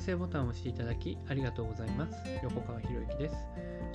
再生ボタンを押していただきありがとうございます。横川博之です。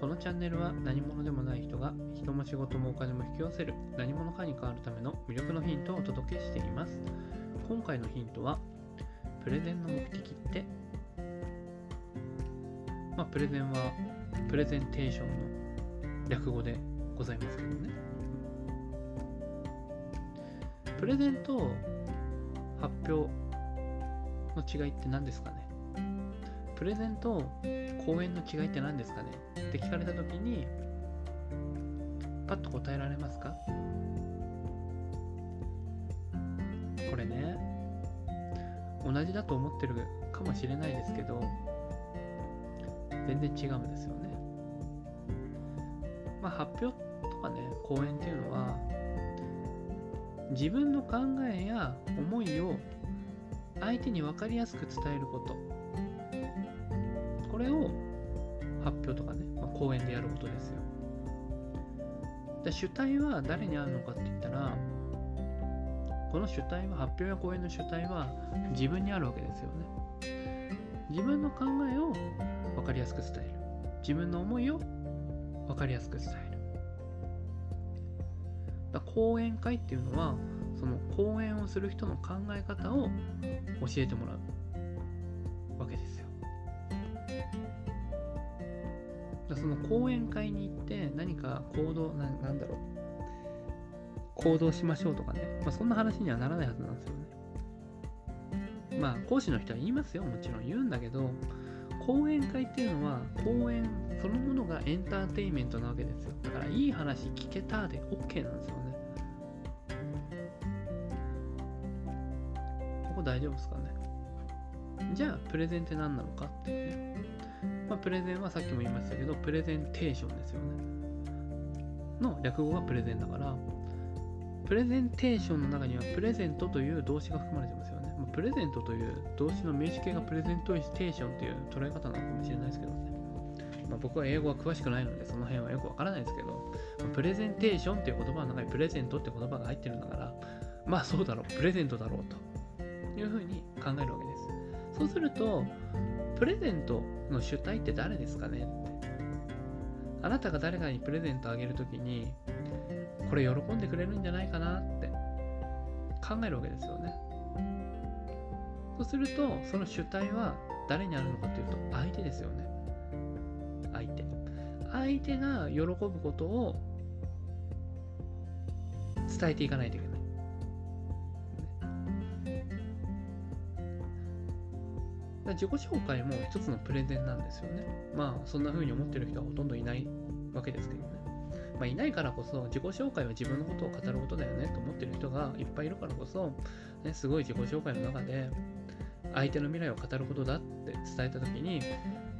このチャンネルは何者でもない人が人も仕事もお金も引き寄せる何者かに変わるための魅力のヒントをお届けしています。今回のヒントは、プレゼンの目的って、まあ、プレゼンはプレゼンテーションの略語でございますけどね。プレゼンと発表の違いって何ですかね？プレゼンと講演の違いって何ですかね？って聞かれた時にパッと答えられますか？これね同じだと思ってるかもしれないですけど全然違うんですよね。まあ発表とかね講演っていうのは自分の考えや思いを相手に分かりやすく伝えること。れを発表とかね、まあ、講演でやることですよ。で主体は誰にあるのかって言ったらこの主体は発表や講演の主体は自分にあるわけですよね。自分の考えを分かりやすく伝える。自分の思いを分かりやすく伝える。だ講演会っていうのはその講演をする人の考え方を教えてもらう。その講演会に行って何か行動ななんだろう。行動しましょうとかね、まあ、そんな話にはならないはずなんですよね。まあ講師の人は言いますよ。もちろん。言うんだけど講演会っていうのは講演そのものがエンターテインメントなわけですよ。だからいい話聞けたで OK なんですよね。ここ大丈夫ですかね。じゃあプレゼンって何なのかっていうね。まあプレゼンはさっきも言いましたけどプレゼンテーションですよねの略語がプレゼンだからプレゼンテーションの中にはプレゼントという動詞が含まれてますよねまプレゼントという動詞の名詞形がプレゼントテーションという捉え方なのかもしれないですけどね。まあ、僕は英語は詳しくないのでその辺はよくわからないですけど、プレゼンテーションっていう言葉の中にプレゼントって言葉が入ってるんだから、まあそうだろう、プレゼントだろうというふうに考えるわけです。そうすると、プレゼントの主体って誰ですかねって。あなたが誰かにプレゼントあげるときに、これ喜んでくれるんじゃないかなって考えるわけですよね。そうすると、その主体は誰にあるのかというと、相手ですよね。相手。相手が喜ぶことを伝えていかないといけない。自己紹介も一つのプレゼンなんですよね。まあ、そんな風に思ってる人はほとんどいないわけですけどね。まあ、いないからこそ自己紹介は自分のことを語ることだよねと思ってる人がいっぱいいるからこそ、ね、すごい自己紹介の中で相手の未来を語ることだって伝えた時に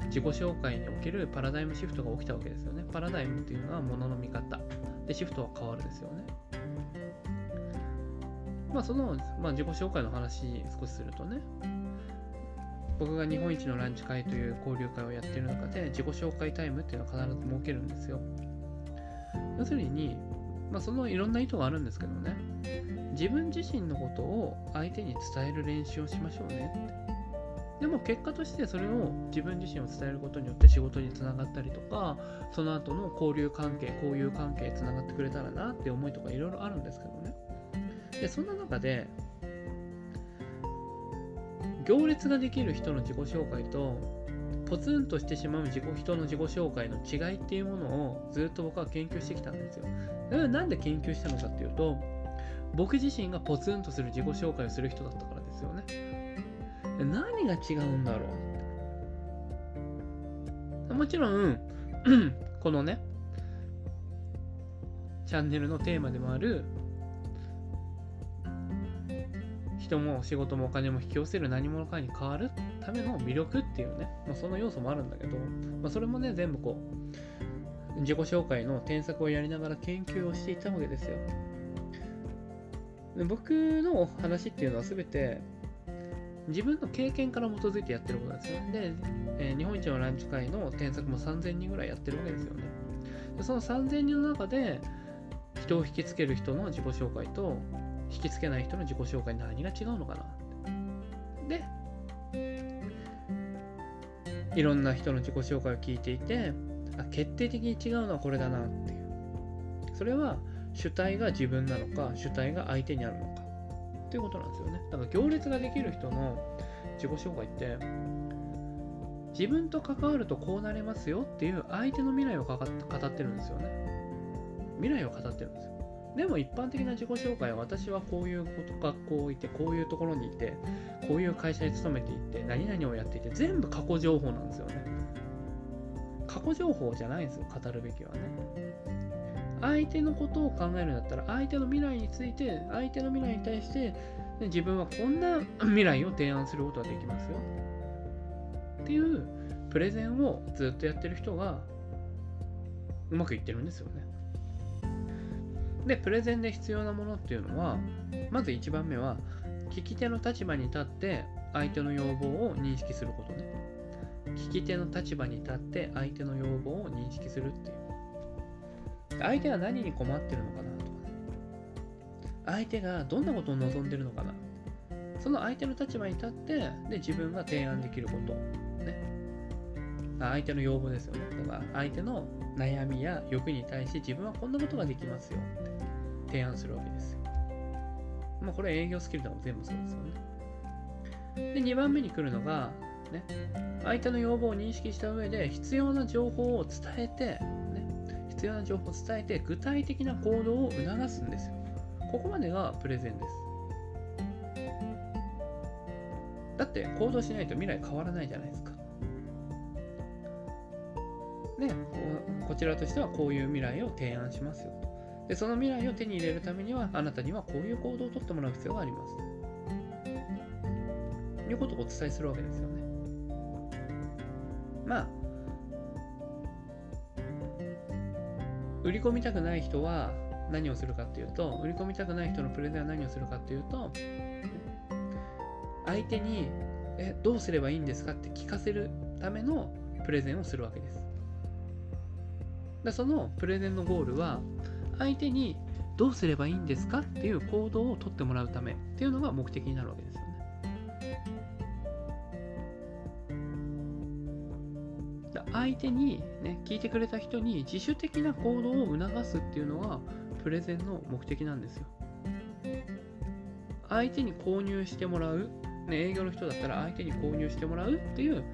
自己紹介におけるパラダイムシフトが起きたわけですよね。パラダイムっていうのは物の見方。で、シフトは変わるですよね。まあその、まあ、自己紹介の話少しするとね、僕が日本一のランチ会という交流会をやっている中で自己紹介タイムっていうのは必ず設けるんですよ。要するに、まあ、そのいろんな意図があるんですけどね、自分自身のことを相手に伝える練習をしましょうねって。でも結果としてそれを自分自身を伝えることによって仕事につながったりとか、その後の交流関係、交友関係つながってくれたらなって思いとかいろいろあるんですけどね。で、そんな中で、行列ができる人の自己紹介と、ポツンとしてしまう自己人の自己紹介の違いっていうものをずっと僕は研究してきたんですよ。なんで研究したのかっていうと、僕自身がポツンとする自己紹介をする人だったからですよね。何が違うんだろうもちろん、このね、チャンネルのテーマでもある、人も仕事もお金も引き寄せる何者かに変わるための魅力っていうね、まあ、その要素もあるんだけど、まあ、それもね、全部こう、自己紹介の添削をやりながら研究をしていったわけですよ。で僕の話っていうのは全て自分の経験から基づいてやってることなんですよ。で、えー、日本一のランチ会の添削も3000人ぐらいやってるわけですよね。でその3000人の中で人を引きつける人の自己紹介と引きつけない人の自己紹介何が違うのかな。で、いろんな人の自己紹介を聞いていてあ決定的に違うのはこれだなっていう。それは主体が自分なのか主体が相手にあるのか。っていうことなんですよね。だから行列ができる人の自己紹介って自分と関わるとこうなれますよっていう相手の未来を語ってるんですよね。未来を語ってるんですよ。でも一般的な自己紹介は私はこういう学校いてこういうところにいてこういう会社に勤めていて何々をやっていて全部過去情報なんですよね。過去情報じゃないんですよ語るべきはね。相手のことを考えるんだったら相手の未来について相手の未来に対して自分はこんな未来を提案することができますよ。っていうプレゼンをずっとやってる人がうまくいってるんですよねで、プレゼンで必要なものっていうのは、まず1番目は、聞き手の立場に立って相手の要望を認識することね。聞き手の立場に立って相手の要望を認識するっていう。相手は何に困ってるのかなとかね。相手がどんなことを望んでるのかな。その相手の立場に立って、で、自分が提案できること。ね。相手の要望ですよね。とから、相手の悩みや欲に対して自分はこんなことができますよって提案するわけですよ。まあこれ営業スキルでも全部そうですよね。で、2番目に来るのが、ね、相手の要望を認識した上で必要な情報を伝えて、ね、必要な情報を伝えて具体的な行動を促すんですよ。ここまでがプレゼンです。だって行動しないと未来変わらないじゃないですか。でこちらとしてはこういう未来を提案しますよとでその未来を手に入れるためにはあなたにはこういう行動をとってもらう必要があります。ということをお伝えするわけですよね。まあ売り込みたくない人は何をするかっていうと売り込みたくない人のプレゼンは何をするかっていうと相手にえどうすればいいんですかって聞かせるためのプレゼンをするわけです。でそのプレゼンのゴールは相手にどうすればいいんですかっていう行動をとってもらうためっていうのが目的になるわけですよね。相手に、ね、聞いてくれた人に自主的な行動を促すっていうのがプレゼンの目的なんですよ。相手に購入してもらう、ね、営業の人だったら相手に購入してもらうっていう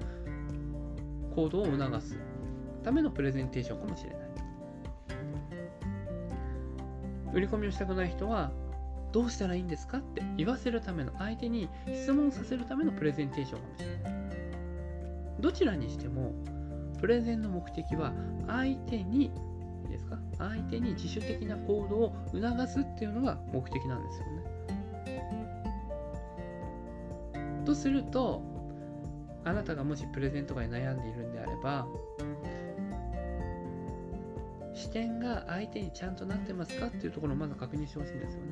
行動を促すためのプレゼンテーションかもしれない。売り込みをしたくない人はどうしたらいいんですかって言わせるための相手に質問させるためのプレゼンテーションかもしれない。どちらにしてもプレゼンの目的は相手にいいですか相手に自主的な行動を促すっていうのが目的なんですよね。とするとあなたがもしプレゼンとかに悩んでいるんであれば視点が相手にちゃんとなってますかっていうところをまず確認してほしいんですよね。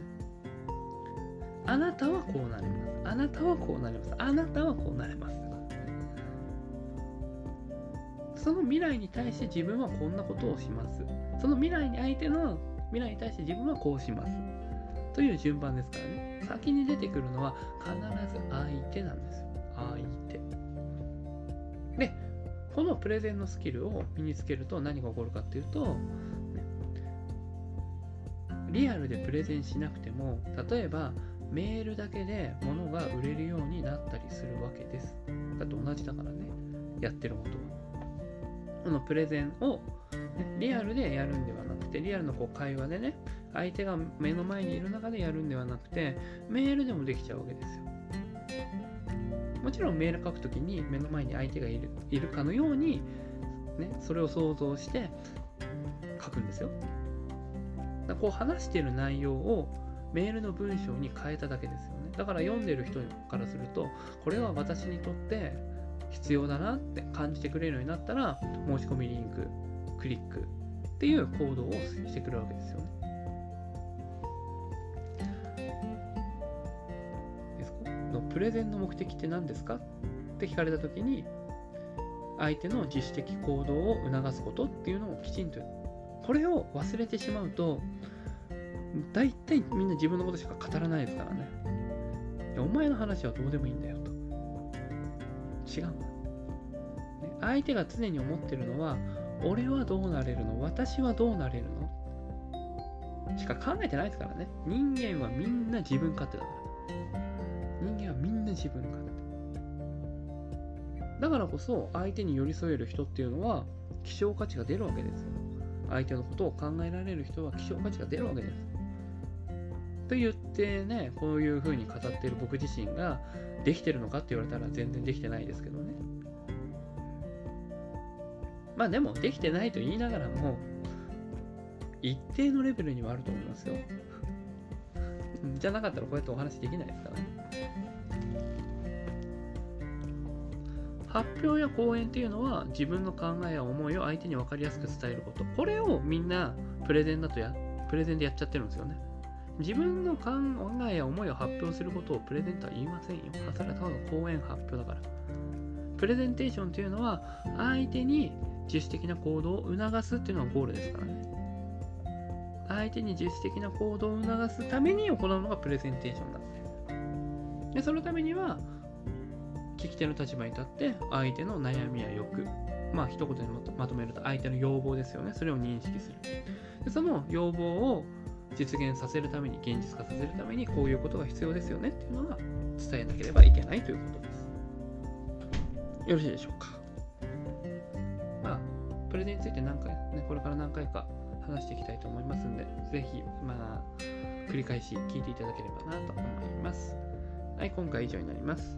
あなたはこうなります。あなたはこうなります。あなたはこうなります。その未来に対して自分はこんなことをします。その未来に相手の未来に対して自分はこうします。という順番ですからね。先に出てくるのは必ず相手なんです。相手。このプレゼンのスキルを身につけると何が起こるかっていうと、リアルでプレゼンしなくても例えばメールだけで物が売れるようになったりするわけです。だって同じだからね、やってることは。このプレゼンを、ね、リアルでやるんではなくて、リアルのこう会話でね、相手が目の前にいる中でやるんではなくて、メールでもできちゃうわけですよ。もちろんメール書くときに目の前に相手がいるいるかのように、ね、それを想像して書くんですよ。だこう話している内容をメールの文章に変えただけですよね。だから読んでる人からすると、これは私にとって必要だなって感じてくれるようになったら、申し込みリンク、クリックっていう行動をしてくるわけですよね。プレゼンの目的って何ですか？って聞かれた時に相手の自主的行動を促すことっていうのをきちんとこれを忘れてしまうと大体みんな自分のことしか語らないですからね。お前の話はどうでもいいんだよと。違う、ね、相手が常に思ってるのは俺はどうなれるの？私はどうなれるの？しか考えてないですからね。人間はみんな自分勝手だから。自分勝手だからこそ相手に寄り添える人っていうのは希少価値が出るわけですよ。相手のことを考えられる人は希少価値が出るわけです。と言ってねこういうふうに語っている僕自身ができてるのかって言われたら全然できてないですけどね。まあでもできてないと言いながらも一定のレベルにはあると思いますよ。じゃなかったらこうやってお話できないですからね。発表や講演っていうのは自分の考えや思いを相手に分かりやすく伝えること。これをみんなプレゼンだとやプレゼンでやっちゃってるんですよね。自分の考えや思いを発表することをプレゼンとは言いませんよ。それはただの講演発表だから。プレゼンテーションっていうのは相手に自主的な行動を促すっていうのがゴールですからね。相手に自主的な行動を促すために行うのがプレゼンテーションなんででそのためには聞き手の立場に立って相手の悩みや欲まあ一言でまとめると相手の要望ですよね。それを認識する。でその要望を実現させるために現実化させるためにこういうことが必要ですよねっていうのは伝えなければいけないということです。よろしいでしょうか？まあプレゼンについて何回ねこれから何回か話していきたいと思いますんでぜひまあ繰り返し聞いていただければなと思います。はい今回以上になります。